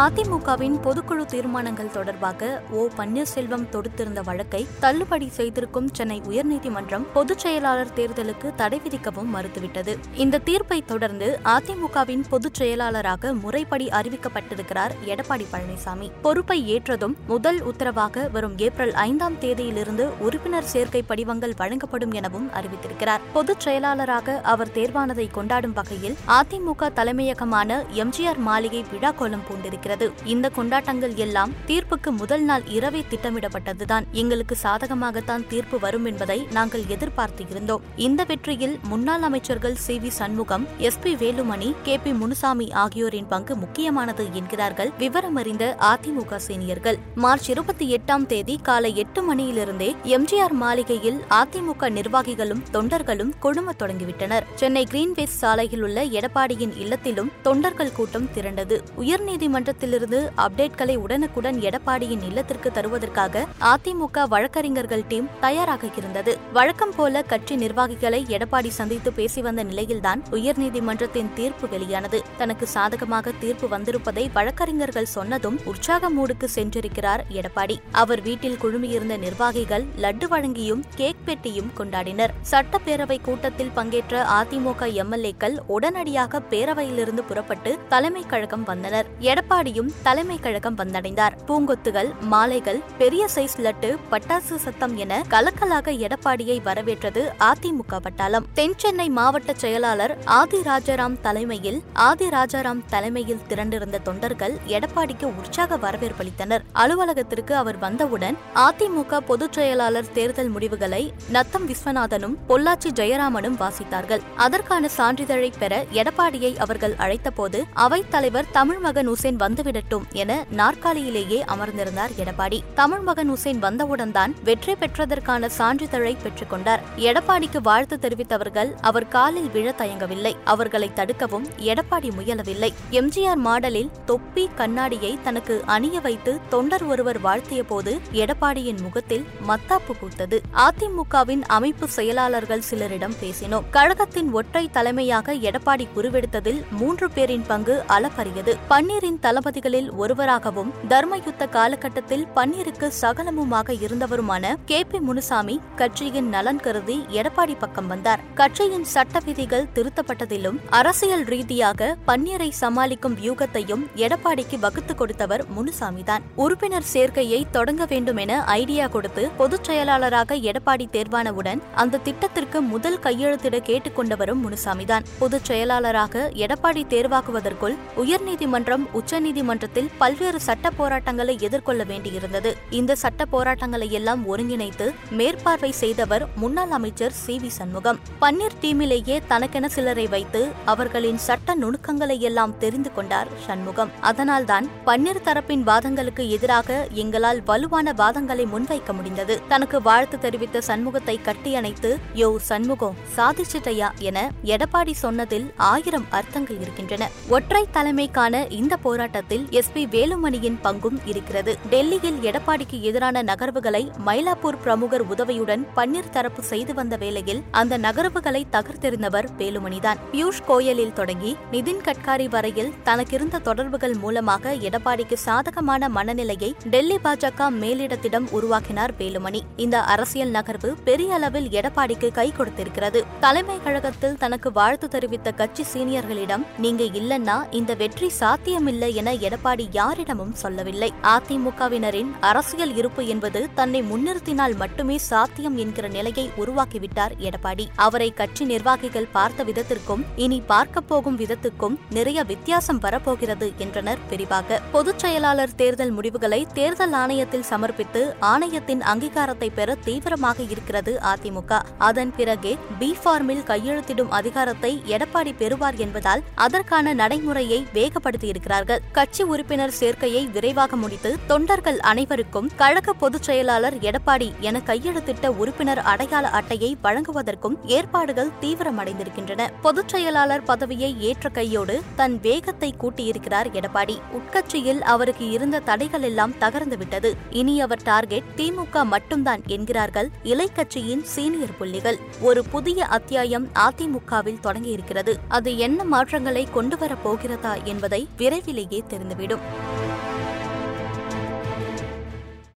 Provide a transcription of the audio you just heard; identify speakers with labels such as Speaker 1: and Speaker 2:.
Speaker 1: அதிமுகவின் பொதுக்குழு தீர்மானங்கள் தொடர்பாக ஓ. பன்னீர்செல்வம் தொடுத்திருந்த வழக்கை தள்ளுபடி செய்திருக்கும் சென்னை உயர்நீதிமன்றம் பொதுச் செயலாளர் தேர்தலுக்கு தடை விதிக்கவும் மறுத்துவிட்டது. இந்த தீர்ப்பை தொடர்ந்து அதிமுகவின் பொதுச் செயலாளராக முறைப்படி அறிவிக்கப்பட்டிருக்கிறார் எடப்பாடி பழனிசாமி. பொறுப்பை ஏற்றதும் முதல் உத்தரவாக வரும் ஏப்ரல் ஐந்தாம் தேதியிலிருந்து உறுப்பினர் சேர்க்கை படிவங்கள் வழங்கப்படும் எனவும் அறிவித்திருக்கிறார். பொதுச் செயலாளராக அவர் தேர்வானதை கொண்டாடும் வகையில் அதிமுக தலைமையகமான எம்ஜிஆர் மாளிகை விழா கோலம் பூண்டிருக்கிறது இந்த கொண்டாட்டங்கள் எல்லாம் தீர்ப்புக்கு முதல் நாள் இரவே திட்டமிடப்பட்டதுதான். எங்களுக்கு சாதகமாகத்தான் தீர்ப்பு வரும் என்பதை நாங்கள் எதிர்பார்த்து இருந்தோம். இந்த வெற்றியில் முன்னாள் அமைச்சர்கள் C. V. Shanmugam S. P. Velumani K. P. Munusamy ஆகியோரின் பங்கு முக்கியமானது என்கிறார்கள் விவரமறிந்த அதிமுக சீனியர்கள். மார்ச் இருபத்தி எட்டாம் தேதி காலை எட்டு மணியிலிருந்தே எம்ஜிஆர் மாளிகையில் அதிமுக நிர்வாகிகளும் தொண்டர்களும் குழும தொடங்கிவிட்டனர். சென்னை கிரீன்வேஸ் சாலையில் உள்ள எடப்பாடியின் இல்லத்திலும் தொண்டர்கள் கூட்டம் திரண்டது. உயர்நீதிமன்ற உயர்நீதிமன்றத்திலிருந்து அப்டேட்களை உடனுக்குடன் எடப்பாடியின் இல்லத்திற்கு தருவதற்காக அதிமுக வழக்கறிஞர்கள் டீம் தயாராக இருந்தது. வழக்கம் போல கட்சி நிர்வாகிகளை எடப்பாடி சந்தித்து பேசி வந்த நிலையில்தான் உயர்நீதிமன்றத்தின் தீர்ப்பு வெளியானது. தனக்கு சாதகமாக தீர்ப்பு வந்திருப்பதை வழக்கறிஞர்கள் சொன்னதும் உற்சாக மூடுக்கு சென்றிருக்கிறார் எடப்பாடி. அவர் வீட்டில் குழுமியிருந்த நிர்வாகிகள் லட்டு வழங்கியும் கேக் பெட்டியும் கொண்டாடினர். சட்டப்பேரவை கூட்டத்தில் பங்கேற்ற அதிமுக எம்எல்ஏக்கள் உடனடியாக பேரவையிலிருந்து புறப்பட்டு தலைமை கழகம் வந்தனர். எடப்பாடி எடப்பாடியும் தலைமை கழகம் வந்தடைந்தார். பூங்கொத்துகள் மாலைகள் பெரிய சைஸ் லட்டு பட்டாசு சத்தம் என கலக்கலாக எடப்பாடியை வரவேற்றது அதிமுக வட்டாளம். தென் சென்னை மாவட்ட செயலாளர் ஆதி ராஜாராம் தலைமையில் ஆதி ராஜாராம் தலைமையில் திரண்டிருந்த தொண்டர்கள் எடப்பாடிக்கு உற்சாக வரவேற்பளித்தனர் அலுவலகத்திற்கு அவர் வந்தவுடன் அதிமுக பொதுச் செயலாளர் தேர்தல் முடிவுகளை நத்தம் விஸ்வநாதனும் பொள்ளாச்சி ஜெயராமனும் வாசித்தார்கள். அதற்கான சான்றிதழை பெற எடப்பாடியை அவர்கள் அழைத்தபோது அவைத் தலைவர் தமிழ் மகன் உசேன் வந்துவிடட்டும் என நாற்காலியிலேயே அமர்ந்திருந்தார் எடப்பாடி. தமிழ் மகன் உசேன் வந்தவுடன் தான் வெற்றி பெற்றதற்கான சான்றிதழை பெற்றுக் கொண்டார். எடப்பாடிக்கு வாழ்த்து தெரிவித்தவர்கள் அவர் காலில் விழ தயங்கவில்லை. அவர்களை தடுக்கவும் எடப்பாடி முயலவில்லை. எம்ஜிஆர் மாடலில் தொப்பி கண்ணாடியை தனக்கு அணிய வைத்து தொண்டர் ஒருவர் வாழ்த்திய போது எடப்பாடியின் முகத்தில் மத்தாப்பு பூத்தது. அதிமுகவின் அமைப்பு செயலாளர்கள் சிலரிடம் பேசினோம். கழகத்தின் ஒற்றை தலைமையாக எடப்பாடி உருவெடுத்ததில் மூன்று பேரின் பங்கு அளப்பரியது. பன்னீரின் தளபதிகளில் ஒருவராகவும் தர்மயுத்த காலகட்டத்தில் பன்னீருக்கு சகலமுமாக இருந்தவருமான கே. பி. முனுசாமி கட்சியின் நலன் கருதி எடப்பாடி பக்கம் வந்தார். கட்சியின் சட்ட விதிகள் திருத்தப்பட்டதிலும் அரசியல் ரீதியாக பன்னீரை சமாளிக்கும் வியூகத்தையும் எடப்பாடிக்கு வகுத்து கொடுத்தவர் முனுசாமிதான். உறுப்பினர் சேர்க்கையை தொடங்க வேண்டும் என ஐடியா கொடுத்து பொதுச் செயலாளராக எடப்பாடி தேர்வானவுடன் அந்த திட்டத்திற்கு முதல் கையெழுத்திட கேட்டுக்கொண்டவரும் முனுசாமிதான். பொதுச் செயலாளராக எடப்பாடி தேர்வாக்குவதற்குள் உயர்நீதிமன்றம் உச்சநீதி உச்சநீதிமன்றத்தில் பல்வேறு சட்ட போராட்டங்களை எதிர்கொள்ள வேண்டியிருந்தது. இந்த சட்ட போராட்டங்களை எல்லாம் ஒருங்கிணைத்து மேற்பார்வை செய்தவர் முன்னாள் அமைச்சர் சி. வி. சண்முகம். பன்னீர் டீமிலேயே தனக்கென சிலரை வைத்து அவர்களின் சட்ட நுணுக்கங்களை எல்லாம் தெரிந்து கொண்டார் சண்முகம். அதனால்தான் பன்னீர் தரப்பின் வாதங்களுக்கு எதிராக எங்களால் வலுவான வாதங்களை முன்வைக்க முடிந்தது. தனக்கு வாழ்த்து தெரிவித்த சண்முகத்தை கட்டியணைத்து யோ சண்முகம் சாதிச்சிட்டையா என எடப்பாடி சொன்னதில் ஆயிரம் அர்த்தங்கள் இருக்கின்றன. ஒற்றை தலைமைக்கான இந்த போராட்டத்தில் எஸ் பி வேலுமணியின் பங்கும் இருக்கிறது. டெல்லியில் எடப்பாடிக்கு எதிரான நகர்வுகளை மயிலாப்பூர் பிரமுகர் உதவியுடன் பன்னீர் தரப்பு செய்து வந்த வேளையில் அந்த நகர்வுகளை தகர்த்தெறிந்தவர் வேலுமணிதான். பியூஷ் கோயலில் தொடங்கி நிதின் கட்காரி வரையில் தனக்கிருந்த தொடர்புகள் மூலமாக எடப்பாடிக்கு சாதகமான மனநிலையை டெல்லி பாஜக மேலிடத்திடம் உருவாக்கினார் வேலுமணி. இந்த அரசியல் நகர்வு பெரிய அளவில் எடப்பாடிக்கு கை கொடுத்திருக்கிறது. தலைமை கழகத்தில் தனக்கு வாழ்த்து தெரிவித்த கட்சி சீனியர்களிடம் நீங்க இல்லன்னா இந்த வெற்றி சாத்தியமில்லை என என எடப்பாடி யாரிடமும் சொல்லவில்லை. அதிமுகவினரின் அரசியல் இருப்பு என்பது தன்னை முன்னிறுத்தினால் மட்டுமே சாத்தியம் என்கிற நிலையை உருவாக்கிவிட்டார் எடப்பாடி. அவரை கட்சி நிர்வாகிகள் பார்த்த விதத்திற்கும் இனி பார்க்கப் போகும் விதத்துக்கும் நிறைய வித்தியாசம் வரப்போகிறது என்றனர் விரிவாக பொதுச் செயலாளர் தேர்தல் முடிவுகளை தேர்தல் ஆணையத்தில் சமர்ப்பித்து ஆணையத்தின் அங்கீகாரத்தை பெற தீவிரமாக இருக்கிறது அதிமுக. அதன் பிறகே பி ஃபார்மில் கையெழுத்திடும் அதிகாரத்தை எடப்பாடி பெறுவார் என்பதால் அதற்கான நடைமுறையை வேகப்படுத்தியிருக்கிறார்கள். கட்சி உறுப்பினர் சேர்க்கையை விரைவாக முடித்து தொண்டர்கள் அனைவருக்கும் கழக பொதுச் செயலாளர் எடப்பாடி என கையெழுத்திட்ட உறுப்பினர் அடையாள அட்டையை வழங்குவதற்கும் ஏற்பாடுகள் தீவிரமடைந்திருக்கின்றன. பொதுச் செயலாளர் பதவியை ஏற்ற கையோடு தன் வேகத்தை கூட்டியிருக்கிறார் எடப்பாடி. உட்கட்சியில் அவருக்கு இருந்த தடைகள் எல்லாம் தகர்ந்துவிட்டது. இனி அவர் டார்கெட் திமுக மட்டும்தான் என்கிறார்கள் இலை கட்சியின் சீனியர் புள்ளிகள். ஒரு புதிய அத்தியாயம் அதிமுகவில் தொடங்கியிருக்கிறது. அது என்ன மாற்றங்களை கொண்டுவரப் போகிறதா என்பதை விரைவிலேயே தெரிந்துவிடும்.